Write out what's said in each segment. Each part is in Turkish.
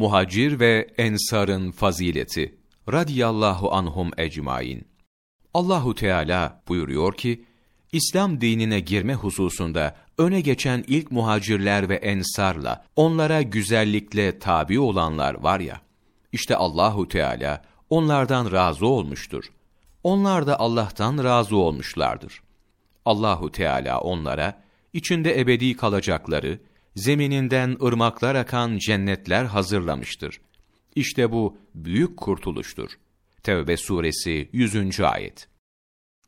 Muhacir ve Ensar'ın fazileti radiyallahu anhum ecmain. Allahu Teala buyuruyor ki, İslam dinine girme hususunda öne geçen ilk muhacirler ve ensarla onlara güzellikle tabi olanlar var ya, işte Allahu Teala onlardan razı olmuştur. Onlar da Allah'tan razı olmuşlardır. Allahu Teala onlara içinde ebedi kalacakları, zemininden ırmaklar akan cennetler hazırlamıştır. İşte bu büyük kurtuluştur. Tevbe suresi 100. ayet.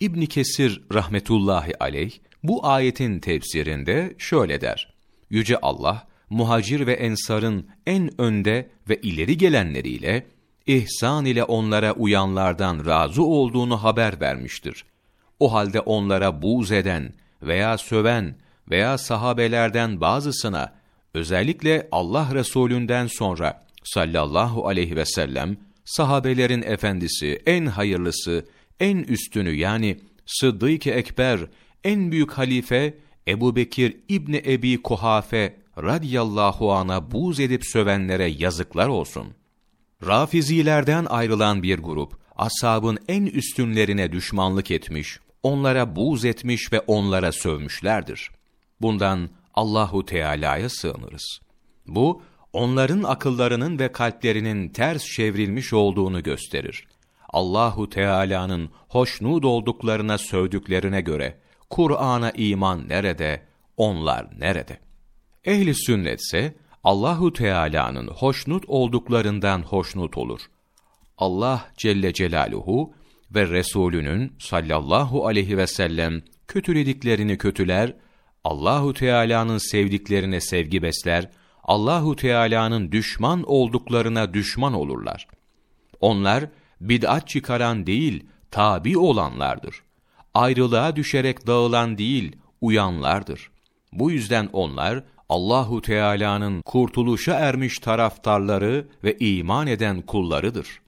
İbn Kesir rahmetullahi aleyh bu ayetin tefsirinde şöyle der. Yüce Allah muhacir ve ensarın en önde ve ileri gelenleriyle ihsan ile onlara uyanlardan razı olduğunu haber vermiştir. O halde onlara buğz eden veya söven veya sahabelerden bazısına özellikle Allah Resulünden sonra sallallahu aleyhi ve sellem sahabelerin efendisi, en hayırlısı, en üstünü yani Sıddık-ı Ekber, en büyük halife Ebu Bekir İbni Ebi Kuhafe radiyallahu ana buz edip sövenlere yazıklar olsun. Rafizilerden ayrılan bir grup, ashabın en üstünlerine düşmanlık etmiş, onlara buz etmiş ve onlara sövmüşlerdir. Bundan Allahu Teala'ya sığınırız. Bu, onların akıllarının ve kalplerinin ters çevrilmiş olduğunu gösterir. Allahu Teala'nın hoşnut olduklarına sövdüklerine göre Kur'an'a iman nerede, onlar nerede? Ehli sünnetse Allahu Teala'nın hoşnut olduklarından hoşnut olur. Allah Celle Celaluhu ve Resulünün sallallahu aleyhi ve sellem kötülediklerini kötüler, Allahu Teala'nın sevdiklerine sevgi besler, Allahu Teala'nın düşman olduklarına düşman olurlar. Onlar bid'at çıkaran değil, tabi olanlardır. Ayrılığa düşerek dağılan değil, uyanlardır. Bu yüzden onlar Allahu Teala'nın kurtuluşa ermiş taraftarları ve iman eden kullarıdır.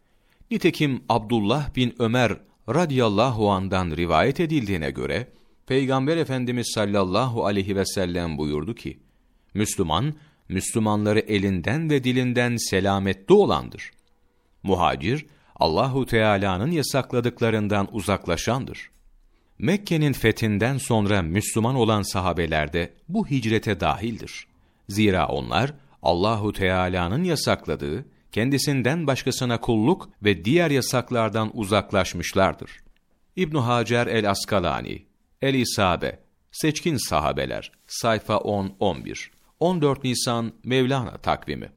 Nitekim Abdullah bin Ömer radıyallahu andan rivayet edildiğine göre Peygamber Efendimiz sallallahu aleyhi ve sellem buyurdu ki: Müslüman Müslümanları elinden ve dilinden selametli olandır. Muhacir Allahu Teala'nın yasakladıklarından uzaklaşandır. Mekke'nin fethinden sonra Müslüman olan sahabeler de bu hicrete dahildir. Zira onlar Allahu Teala'nın yasakladığı, kendisinden başkasına kulluk ve diğer yasaklardan uzaklaşmışlardır. İbn Hacer el-Askalani, El-İsabe, Seçkin Sahabeler, sayfa 10-11, 14 Nisan Mevlana takvimi